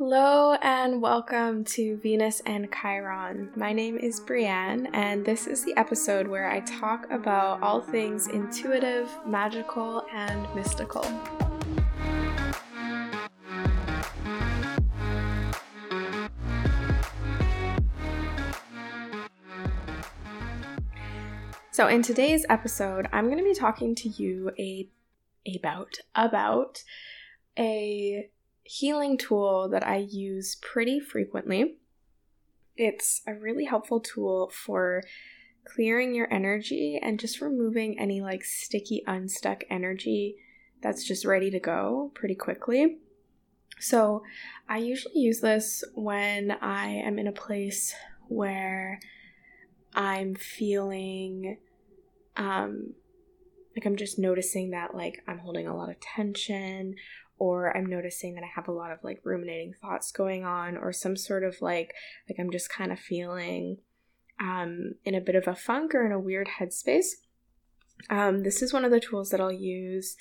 Hello and welcome to Venus and Chiron. My name is Breann, and this is the episode where I talk about all things intuitive, magical, and mystical. So, in today's episode, I'm going to be talking to you a about about a healing tool that I use pretty frequently. It's a really helpful tool for clearing your energy and just removing any like sticky, unstuck energy that's just ready to go pretty quickly. So, I usually use this when I am in a place where I'm feeling um like I'm just noticing that like I'm holding a lot of tension or I'm noticing that I have a lot of like ruminating thoughts going on, or some sort of like like I'm just kind of feeling um, in a bit of a funk or in a weird headspace. Um, this is one of the tools that I'll use.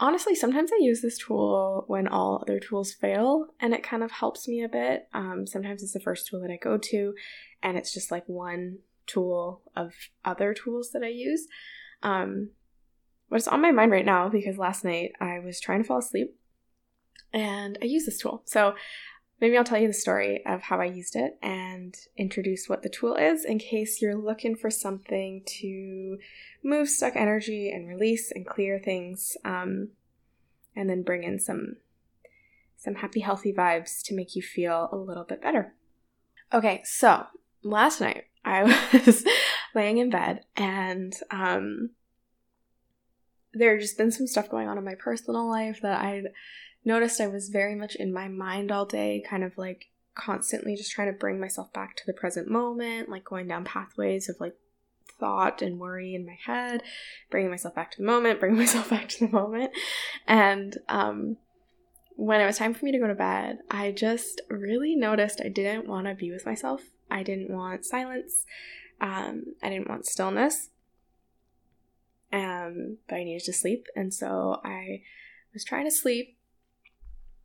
Honestly, sometimes I use this tool when all other tools fail, and it kind of helps me a bit. Um, sometimes it's the first tool that I go to, and it's just like one tool of other tools that I use. Um, what's on my mind right now because last night I was trying to fall asleep and I used this tool. So maybe I'll tell you the story of how I used it and introduce what the tool is in case you're looking for something to move stuck energy and release and clear things um, and then bring in some some happy healthy vibes to make you feel a little bit better. Okay, so last night I was laying in bed and um there just been some stuff going on in my personal life that I'd noticed I was very much in my mind all day, kind of like constantly just trying to bring myself back to the present moment, like going down pathways of like thought and worry in my head, bringing myself back to the moment, bringing myself back to the moment. And um, when it was time for me to go to bed, I just really noticed I didn't want to be with myself. I didn't want silence. Um, I didn't want stillness um, but I needed to sleep. And so I was trying to sleep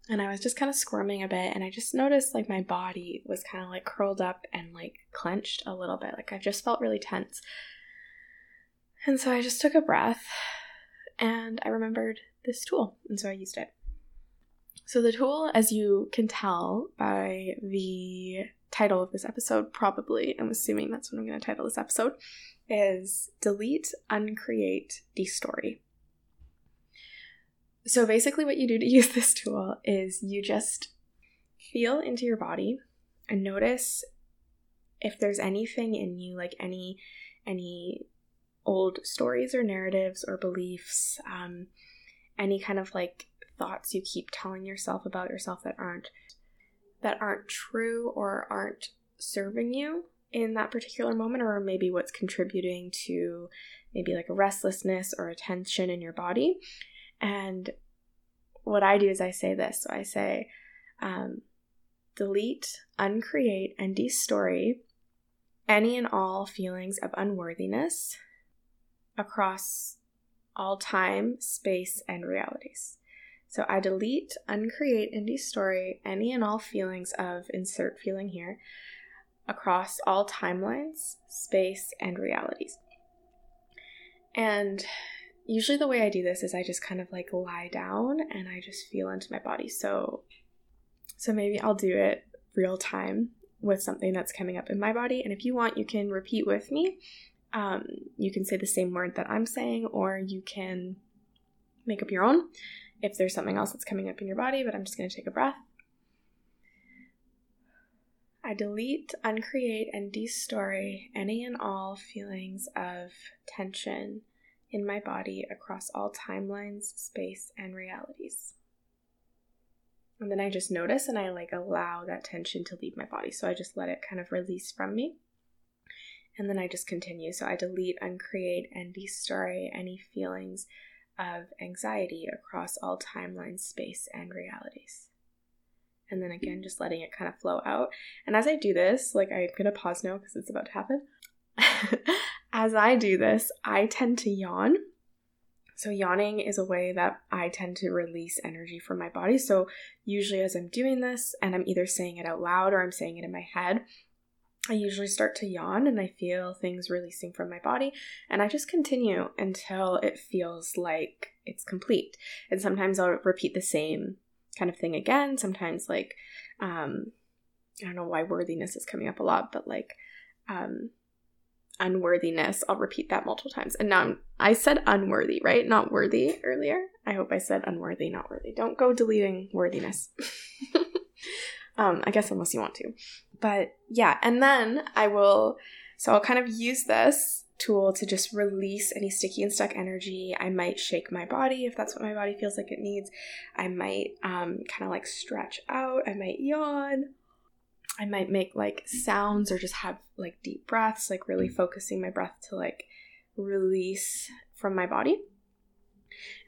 and I was just kind of squirming a bit. And I just noticed like my body was kind of like curled up and like clenched a little bit. Like I just felt really tense. And so I just took a breath and I remembered this tool. And so I used it. So the tool, as you can tell by the title of this episode, probably, I'm assuming that's what I'm going to title this episode, is delete, uncreate, destory. So basically, what you do to use this tool is you just feel into your body and notice if there's anything in you, like any any old stories or narratives or beliefs, um, any kind of like thoughts you keep telling yourself about yourself that aren't that aren't true or aren't serving you in that particular moment or maybe what's contributing to maybe like a restlessness or a tension in your body. And what i do is i say this. So i say um, delete uncreate and destory any and all feelings of unworthiness across all time space and realities so I delete, uncreate, and destory any and all feelings of insert feeling here across all timelines, space, and realities. And usually the way I do this is I just kind of like lie down and I just feel into my body. So so maybe I'll do it real time with something that's coming up in my body. And if you want, you can repeat with me. Um, you can say the same word that I'm saying, or you can make up your own if there's something else that's coming up in your body. But I'm just going to take a breath. I delete, uncreate, and destory any and all feelings of tension in my body across all timelines, space, and realities. And then I just notice and I like allow that tension to leave my body. So I just let it kind of release from me. And then I just continue. So I delete, uncreate, and destory any feelings of anxiety across all timelines, space, and realities and then again just letting it kind of flow out. And as I do this, like I'm gonna pause now because it's about to happen. as I do this, I tend to yawn So, yawning is a way that I tend to release energy from my body. So, usually, as I'm doing this and I'm either saying it out loud or I'm saying it in my head, I usually start to yawn and I feel things releasing from my body. And I just continue until it feels like it's complete. And sometimes I'll repeat the same kind of thing again. Sometimes, like, um, I don't know why worthiness is coming up a lot, but like, um, unworthiness. I'll repeat that multiple times. And now I'm, I said unworthy, right? Not worthy earlier. I hope I said unworthy, not worthy. Don't go deleting worthiness. um, I guess unless you want to. But yeah, and then I will, so I'll kind of use this tool to just release any sticky and stuck energy. I might shake my body if that's what my body feels like it needs. I might um, kind of like stretch out. I might yawn. I might make like sounds or just have like deep breaths, like really focusing my breath to like release from my body.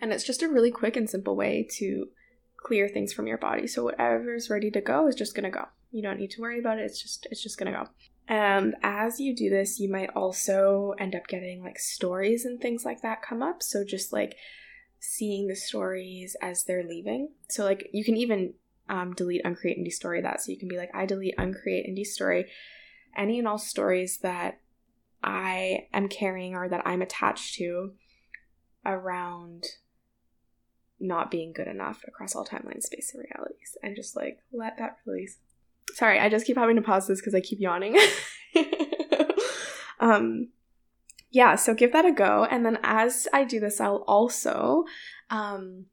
And it's just a really quick and simple way to clear things from your body. So whatever's ready to go is just going to go. You don't need to worry about it. It's just it's just going to go. And as you do this, you might also end up getting like stories and things like that come up. So just like seeing the stories as they're leaving. So like you can even um, delete, uncreate, and destory that. So you can be like, I delete, uncreate, and destory any and all stories that I am carrying or that I'm attached to around not being good enough across all timelines, space, and realities. And just like let that release. Sorry, I just keep having to pause this because I keep yawning. um, yeah, so give that a go. And then as I do this, I'll also um,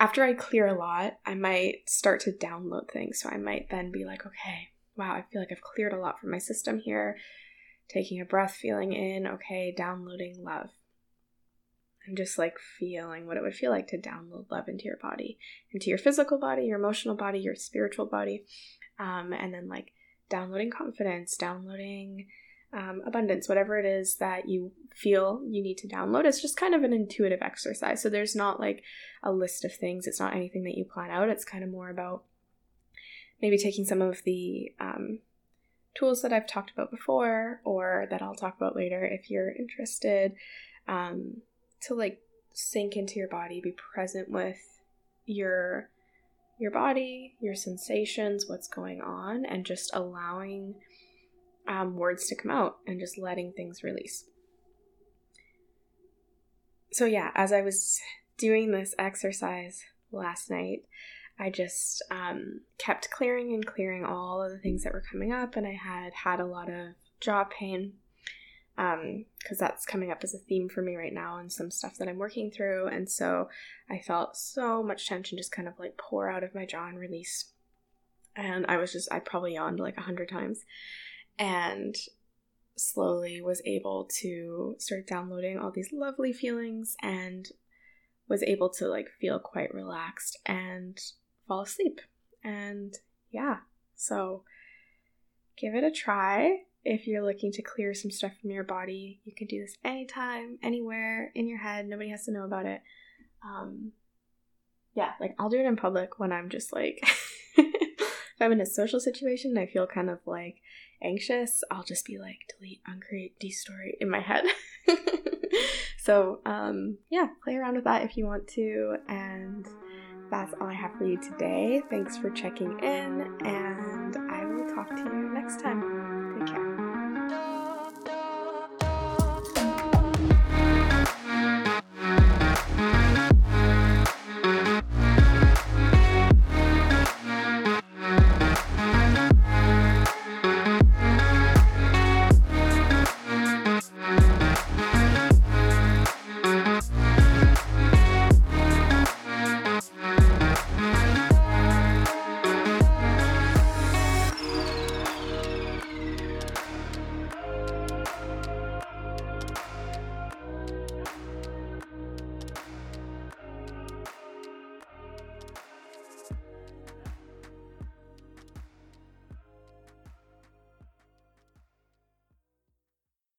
after I clear a lot, I might start to download things. So I might then be like, okay, wow, I feel like I've cleared a lot from my system here. Taking a breath, feeling in, okay, downloading love. And just like feeling what it would feel like to download love into your body, into your physical body, your emotional body, your spiritual body. Um, and then like downloading confidence, downloading um, abundance, whatever it is that you feel you need to download. It's just kind of an intuitive exercise. So there's not like a list of things, it's not anything that you plan out. It's kind of more about maybe taking some of the um, tools that I've talked about before or that I'll talk about later if you're interested um, to like sink into your body, be present with your your body, your sensations, what's going on, and just allowing um, words to come out and just letting things release. So, yeah, as I was doing this exercise last night, I just um, kept clearing and clearing all of the things that were coming up, and I had had a lot of jaw pain because um, that's coming up as a theme for me right now and some stuff that I'm working through. And so I felt so much tension just kind of like pour out of my jaw and release. And I was just, I probably yawned like a hundred times and slowly was able to start downloading all these lovely feelings and was able to like feel quite relaxed and fall asleep. And yeah, so give it a try. If you're looking to clear some stuff from your body, you can do this anytime, anywhere, in your head. Nobody has to know about it. Um, yeah, like I'll do it in public when I'm just like, if I'm in a social situation and I feel kind of like anxious, I'll just be like delete, uncreate, destory in my head. so um, yeah, play around with that if you want to. And that's all I have for you today. Thanks for checking in, and I will talk to you next time. Care.